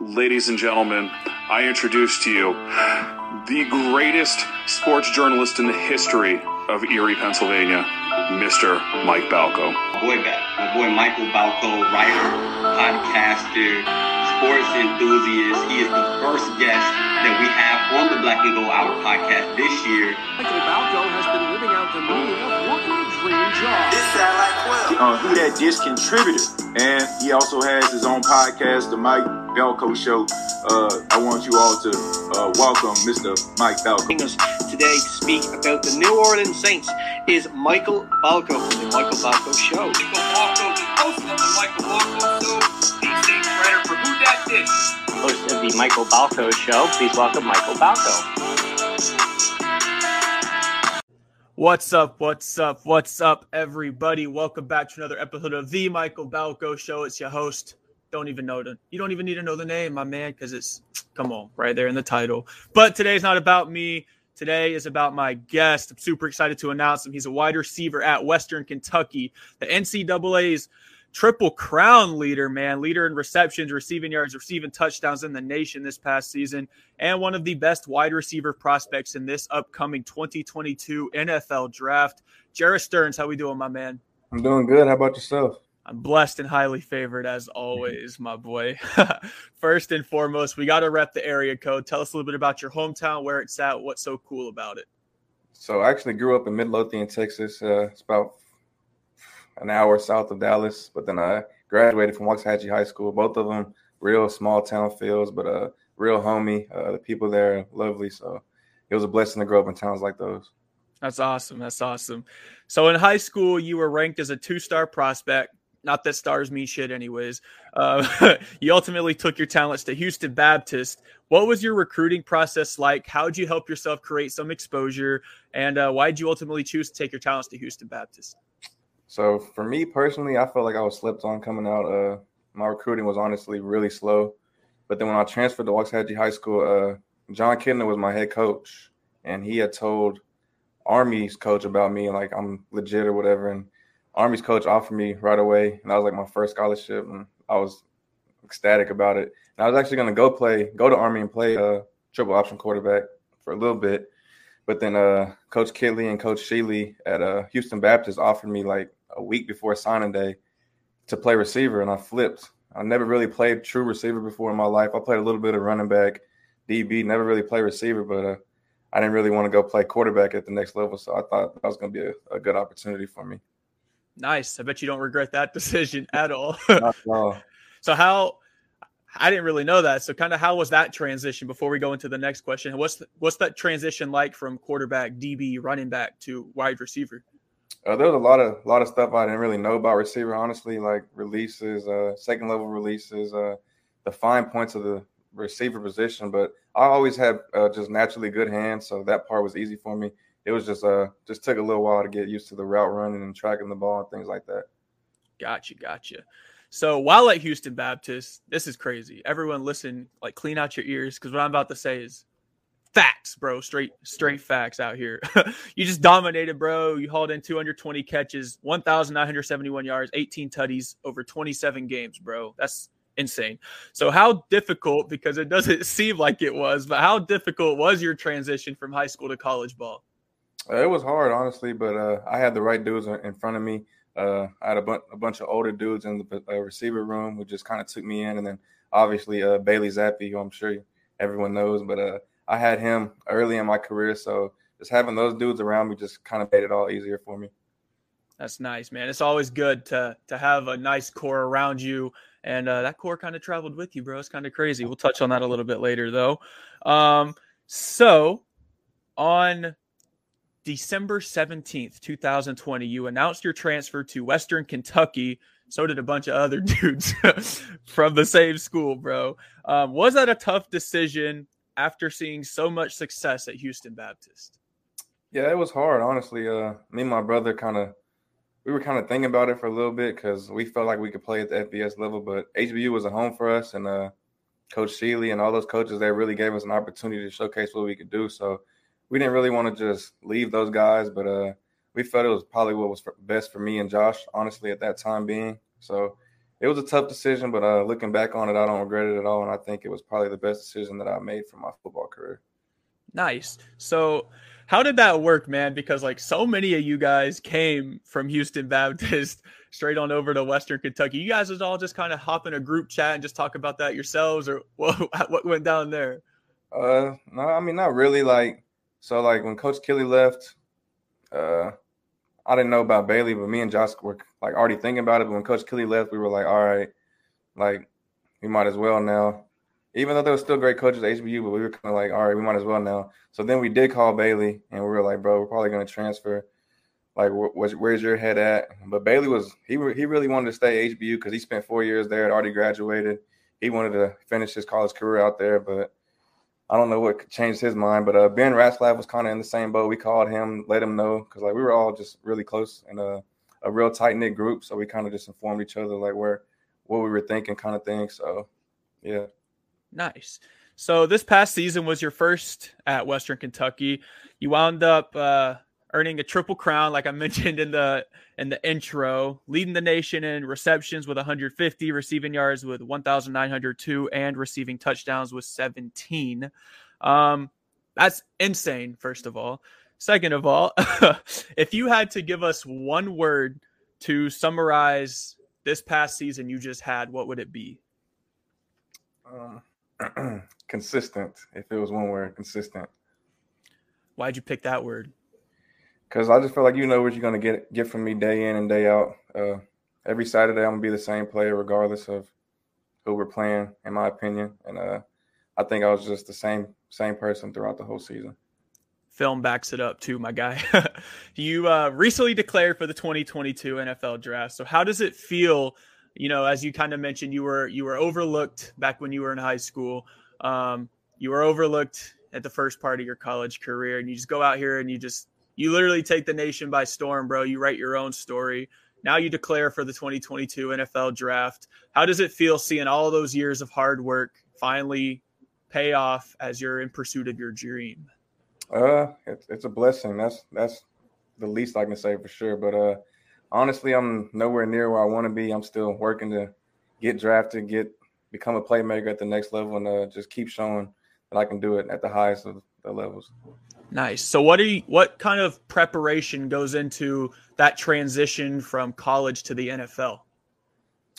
Ladies and gentlemen, I introduce to you the greatest sports journalist in the history of Erie, Pennsylvania, Mr. Mike Balko. My boy, my boy Michael Balko, writer, podcaster, sports enthusiast. He is the first guest that we have on the Black and Gold Hour podcast this year. Michael Balko has been living out the meaning of working a dream job. This sound like well. Uh, Who Dat Dish contributor, and he also has his own podcast, the Mike Balko Show. Uh, I want you all to uh, welcome Mr. Mike Balko. Joining us today to speak about the New Orleans Saints is Michael Balko from the Michael Balko Show. Michael Balko, the host of the Michael Balko host of the Michael Balko Show. Please welcome Michael Balko. What's up? What's up? What's up, everybody? Welcome back to another episode of the Michael Balko Show. It's your host. Don't even know the you don't even need to know the name, my man, because it's come on right there in the title. But today's not about me. Today is about my guest. I'm super excited to announce him. He's a wide receiver at Western Kentucky, the NCAA's triple crown leader, man, leader in receptions, receiving yards, receiving touchdowns in the nation this past season, and one of the best wide receiver prospects in this upcoming 2022 NFL draft. Jerreth Sterns, how we doing, my man? I'm doing good. How about yourself? I'm blessed and highly favored as always, my boy. First and foremost, we got to rep the area code. Tell us a little bit about your hometown, where it's at, what's so cool about it. So I actually grew up in Midlothian, Texas. Uh, it's about an hour south of Dallas, but then I graduated from Waxahachie High School. Both of them real small town feels, but uh, real homey. Uh, the people there lovely. So it was a blessing to grow up in towns like those. That's awesome. That's awesome. So in high school, you were ranked as a two-star prospect. Not that stars mean shit, anyways. Uh, you ultimately took your talents to Houston Baptist. What was your recruiting process like? How'd you help yourself create some exposure? And uh, why'd you ultimately choose to take your talents to Houston Baptist? So for me personally, I felt like I was slept on coming out. Uh, my recruiting was honestly really slow. But then when I transferred to Waxahachie High School, uh, Jon Kitna was my head coach, and he had told Army's coach about me, like I'm legit or whatever. And Army's coach offered me right away, and that was like my first scholarship, and I was ecstatic about it. And I was actually going to go play, go to Army and play uh, triple option quarterback for a little bit, but then uh, Coach Kittley and Coach Shealy at uh, Houston Baptist offered me like a week before signing day to play receiver, and I flipped. I never really played true receiver before in my life. I played a little bit of running back, DB, never really played receiver, but uh, I didn't really want to go play quarterback at the next level. So I thought that was going to be a, a good opportunity for me. Nice. I bet you don't regret that decision at all. Not at all. so how I didn't really know that. So kind of how was that transition before we go into the next question? What's the, what's that transition like from quarterback, DB, running back to wide receiver? Uh, there was a lot of lot of stuff I didn't really know about receiver, honestly, like releases, uh, second level releases, uh, the fine points of the receiver position. But I always had uh, just naturally good hands, so that part was easy for me. It was just uh just took a little while to get used to the route running and tracking the ball and things like that. Gotcha, gotcha. So while at Houston Baptist, this is crazy. Everyone listen, like clean out your ears because what I'm about to say is facts, bro. Straight, straight facts out here. you just dominated, bro. You hauled in 220 catches, 1,971 yards, 18 tutties over 27 games, bro. That's insane. So how difficult? Because it doesn't seem like it was, but how difficult was your transition from high school to college ball? Uh, it was hard, honestly, but uh, I had the right dudes in front of me. Uh, I had a, bu- a, bunch of older dudes in the uh, receiver room who just kind of took me in, and then obviously uh, Bailey Zappe, who I'm sure everyone knows, but uh, I had him early in my career, so just having those dudes around me just kind of made it all easier for me. That's nice, man. It's always good to to have a nice core around you, and uh, that core kind of traveled with you, bro. It's kind of crazy. We'll touch on that a little bit later, though. Um, so on December 17th, 2020, you announced your transfer to Western Kentucky. So did a bunch of other dudes from the same school, bro. Um, was that a tough decision after seeing so much success at Houston Baptist? Yeah, it was hard, honestly. Uh, me and my brother kind of we were kind of thinking about it for a little bit because we felt like we could play at the FBS level, but HBU was a home for us, and uh, Coach Shealy and all those coaches there really gave us an opportunity to showcase what we could do. So we didn't really want to just leave those guys, but uh, we felt it was probably what was best for me and Josh, honestly, at that time being. So it was a tough decision, but uh, looking back on it, I don't regret it at all, and I think it was probably the best decision that I made for my football career. Nice. So, how did that work, man? Because like so many of you guys came from Houston Baptist straight on over to Western Kentucky. You guys was all just kind of hop in a group chat and just talk about that yourselves, or what? What went down there? Uh, no, I mean not really. Like, so like when Coach Kelly left, uh, I didn't know about Bailey, but me and Josh were like already thinking about it. But when Coach Kelly left, we were like, all right, like we might as well now. Even though there were still great coaches at HBU, but we were kind of like, all right, we might as well now. So then we did call Bailey, and we were like, bro, we're probably going to transfer. Like, wh- where's your head at? But Bailey was he he really wanted to stay HBU because he spent four years there, had already graduated. He wanted to finish his college career out there, but I don't know what changed his mind, but uh, Ben Ratzlaff was kind of in the same boat. We called him, let him know because like we were all just really close in a, a real tight knit group. So we kind of just informed each other like where what we were thinking, kind of thing. So yeah, nice. So this past season was your first at Western Kentucky. You wound up uh, earning a triple crown, like I mentioned in the in the intro, leading the nation in receptions with 150, receiving yards with 1,902, and receiving touchdowns with 17. Um, that's insane. First of all, second of all, if you had to give us one word to summarize this past season you just had, what would it be? Um, consistent. If it was one word, consistent. Why'd you pick that word? Because I just feel like you know what you're gonna get get from me day in and day out. Uh, every Saturday, I'm gonna be the same player regardless of who we're playing, in my opinion. And uh, I think I was just the same same person throughout the whole season. Film backs it up too, my guy. you uh, recently declared for the 2022 NFL Draft. So how does it feel? You know, as you kind of mentioned, you were you were overlooked back when you were in high school. Um, you were overlooked at the first part of your college career, and you just go out here and you just you literally take the nation by storm, bro. You write your own story. Now you declare for the 2022 NFL draft. How does it feel seeing all those years of hard work finally pay off as you're in pursuit of your dream? Uh, it's, it's a blessing. That's that's the least I can say for sure. But uh, honestly, I'm nowhere near where I want to be. I'm still working to get drafted, get become a playmaker at the next level, and uh, just keep showing that I can do it at the highest of the levels. Nice. So what are you what kind of preparation goes into that transition from college to the NFL?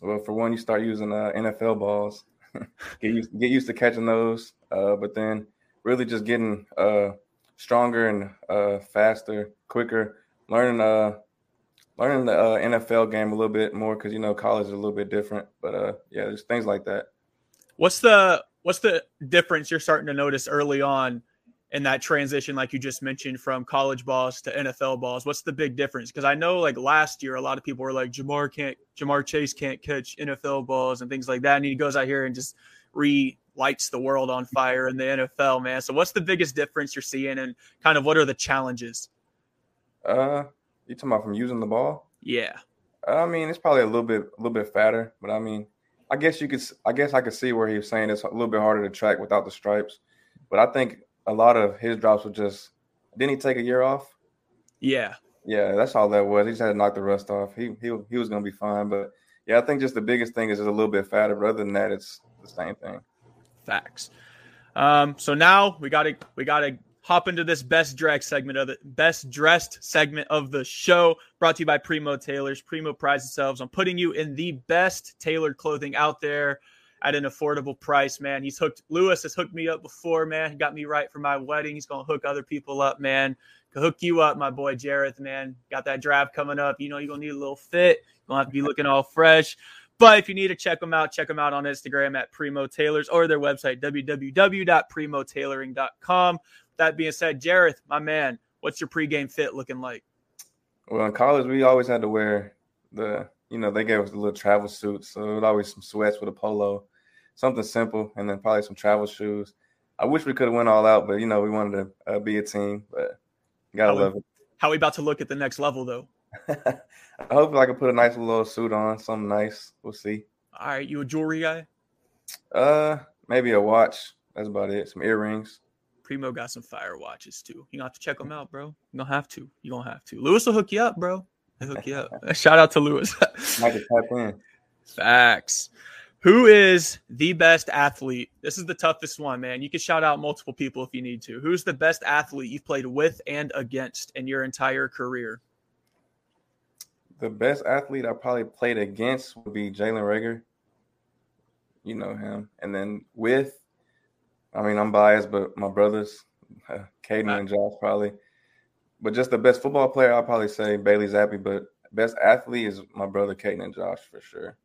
Well, for one, you start using uh, NFL balls. get used get used to catching those, uh, but then really just getting uh, stronger and uh, faster, quicker, learning uh, learning the uh, NFL game a little bit more because you know college is a little bit different. But uh, yeah, there's things like that. What's the what's the difference you're starting to notice early on in that transition, like you just mentioned, from college balls to NFL balls? What's the big difference? Because I know, like last year, a lot of people were like, Ja'Marr can't, Ja'Marr Chase can't catch NFL balls and things like that, and he goes out here and just relights the world on fire in the NFL, man. So, what's the biggest difference you're seeing, and kind of what are the challenges? Uh, you talking about from using the ball? Yeah. I mean, it's probably a little bit, a little bit fatter, but I mean, I guess you could, I guess I could see where he was saying it's a little bit harder to track without the stripes. But I think a lot of his drops were just didn't he take a year off? Yeah. Yeah, that's all that was. He just had to knock the rust off. He he he was gonna be fine. But yeah, I think just the biggest thing is just a little bit fatter. But other than that, it's the same thing. Facts. Um, so now we gotta we gotta hop into this best dressed segment of the best dressed segment of the show brought to you by Primo Tailors. Primo prides themselves on putting you in the best tailored clothing out there at an affordable price, man. He's hooked Lewis has hooked me up before, man. He got me right for my wedding. He's gonna hook other people up, man. Could hook you up, my boy Jerreth, man. Got that draft coming up. You know you're gonna need a little fit. You're gonna have to be looking all fresh. But if you need to check them out, check them out on Instagram at Primo Tailors or their website, www.primotailoring.com. That being said, Jerreth, my man, what's your pregame fit looking like? Well, in college, we always had to wear the, you know, they gave us the little travel suits. So it was always some sweats with a polo something simple, and then probably some travel shoes. I wish we could have went all out, but you know we wanted to uh, be a team. But gotta how love we, it. How we about to look at the next level though? I hope I can put a nice little suit on, something nice. We'll see. All right, you a jewelry guy? Uh, maybe a watch. That's about it. Some earrings. Primo got some fire watches too. You gonna have to check them out, bro. You gonna have to. You gonna have to. Lewis will hook you up, bro. He'll hook you up. Shout out to Lewis. Might tap in. Facts. Who is the best athlete? This is the toughest one, man. You can shout out multiple people if you need to. Who's the best athlete you've played with and against in your entire career? The best athlete I probably played against would be Jalen Reagor. You know him. And then with, I mean, I'm biased, but my brothers, Caden and Josh, probably. But just the best football player, I'll probably say Bailey Zappe. But best athlete is my brother, Caden and Josh, for sure.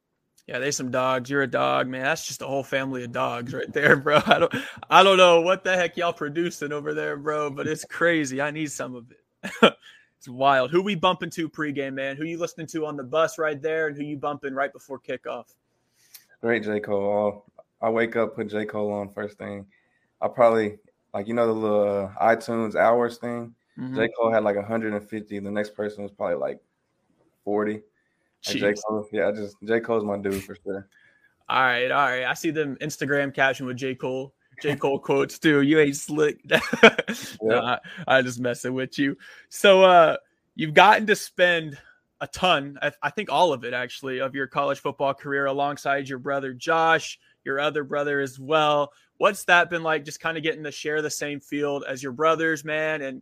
Yeah, they some dogs. You're a dog, man. That's just a whole family of dogs right there, bro. I don't I don't know what the heck y'all producing over there, bro, but it's crazy. I need some of it. it's wild. Who we bumping to pregame, man? Who you listening to on the bus right there, and who you bumping right before kickoff? Great J. Cole. i wake up, put J. Cole on first thing. I probably like you know the little uh, iTunes hours thing. Mm-hmm. J. Cole had like 150. The next person was probably like 40. J. Cole, yeah, I just J. Cole's my dude for sure. All right, all right. I see them Instagram caption with J. Cole. J. Cole quotes too. You ain't slick. no, I, I just messing with you. So uh you've gotten to spend a ton, I, I, think all of it actually, of your college football career alongside your brother Josh, your other brother as well. What's that been like? Just kind of getting to share the same field as your brothers, man, and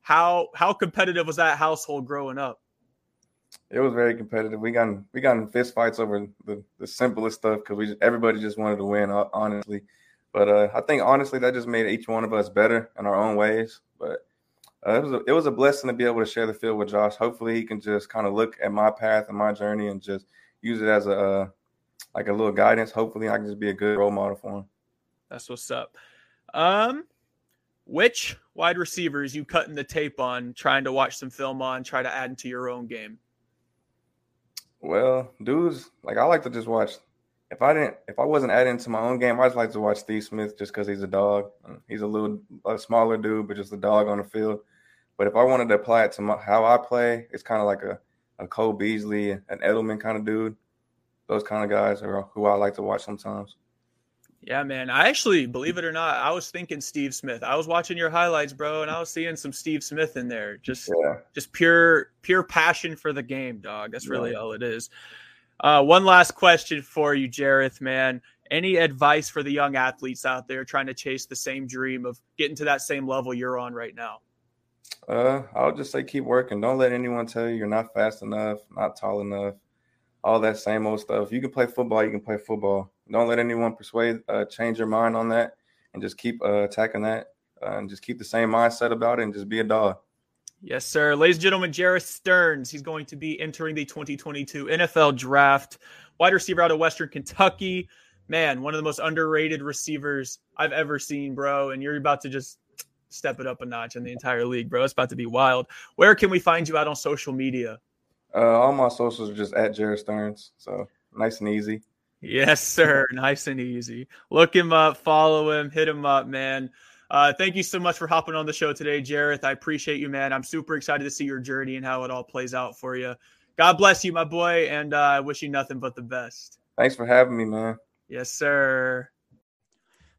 how how competitive was that household growing up? It was very competitive. We got we got in fist fights over the, the simplest stuff because we just, everybody just wanted to win, honestly. But uh, I think honestly that just made each one of us better in our own ways. But uh, it was a, it was a blessing to be able to share the field with Josh. Hopefully he can just kind of look at my path and my journey and just use it as a uh, like a little guidance. Hopefully I can just be a good role model for him. That's what's up. Um, which wide receivers you cutting the tape on, trying to watch some film on, try to add into your own game? Well, dudes, like I like to just watch. If I didn't, if I wasn't adding to my own game, I just like to watch Steve Smith just because he's a dog. He's a little a smaller dude, but just a dog on the field. But if I wanted to apply it to my, how I play, it's kind of like a a Cole Beasley, an Edelman kind of dude. Those kind of guys are who I like to watch sometimes. Yeah, man. I actually, believe it or not, I was thinking Steve Smith. I was watching your highlights, bro, and I was seeing some Steve Smith in there. Just yeah. just pure pure passion for the game, dog. That's really yeah. all it is. Uh, one last question for you, Jerreth, man. Any advice for the young athletes out there trying to chase the same dream of getting to that same level you're on right now? Uh, I'll just say keep working. Don't let anyone tell you you're not fast enough, not tall enough, all that same old stuff. You can play football, you can play football don't let anyone persuade, uh, change your mind on that, and just keep uh, attacking that, uh, and just keep the same mindset about it, and just be a dog. Yes, sir. Ladies and gentlemen, Jerreth Sterns. He's going to be entering the 2022 NFL Draft. Wide receiver out of Western Kentucky. Man, one of the most underrated receivers I've ever seen, bro. And you're about to just step it up a notch in the entire league, bro. It's about to be wild. Where can we find you out on social media? Uh, all my socials are just at Jerreth Sterns. So nice and easy. Yes, sir. Nice and easy. Look him up, follow him, hit him up, man. Uh, thank you so much for hopping on the show today, Jerreth. I appreciate you, man. I'm super excited to see your journey and how it all plays out for you. God bless you, my boy, and uh, I wish you nothing but the best. Thanks for having me, man. Yes, sir.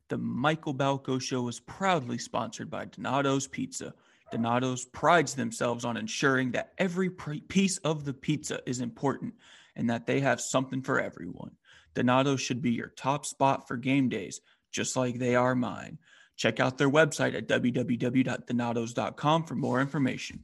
The Michael Balko Show is proudly sponsored by Donato's Pizza. Donato's prides themselves on ensuring that every piece of the pizza is important and that they have something for everyone. Donato should be your top spot for game days, just like they are mine. Check out their website at www.donatos.com for more information.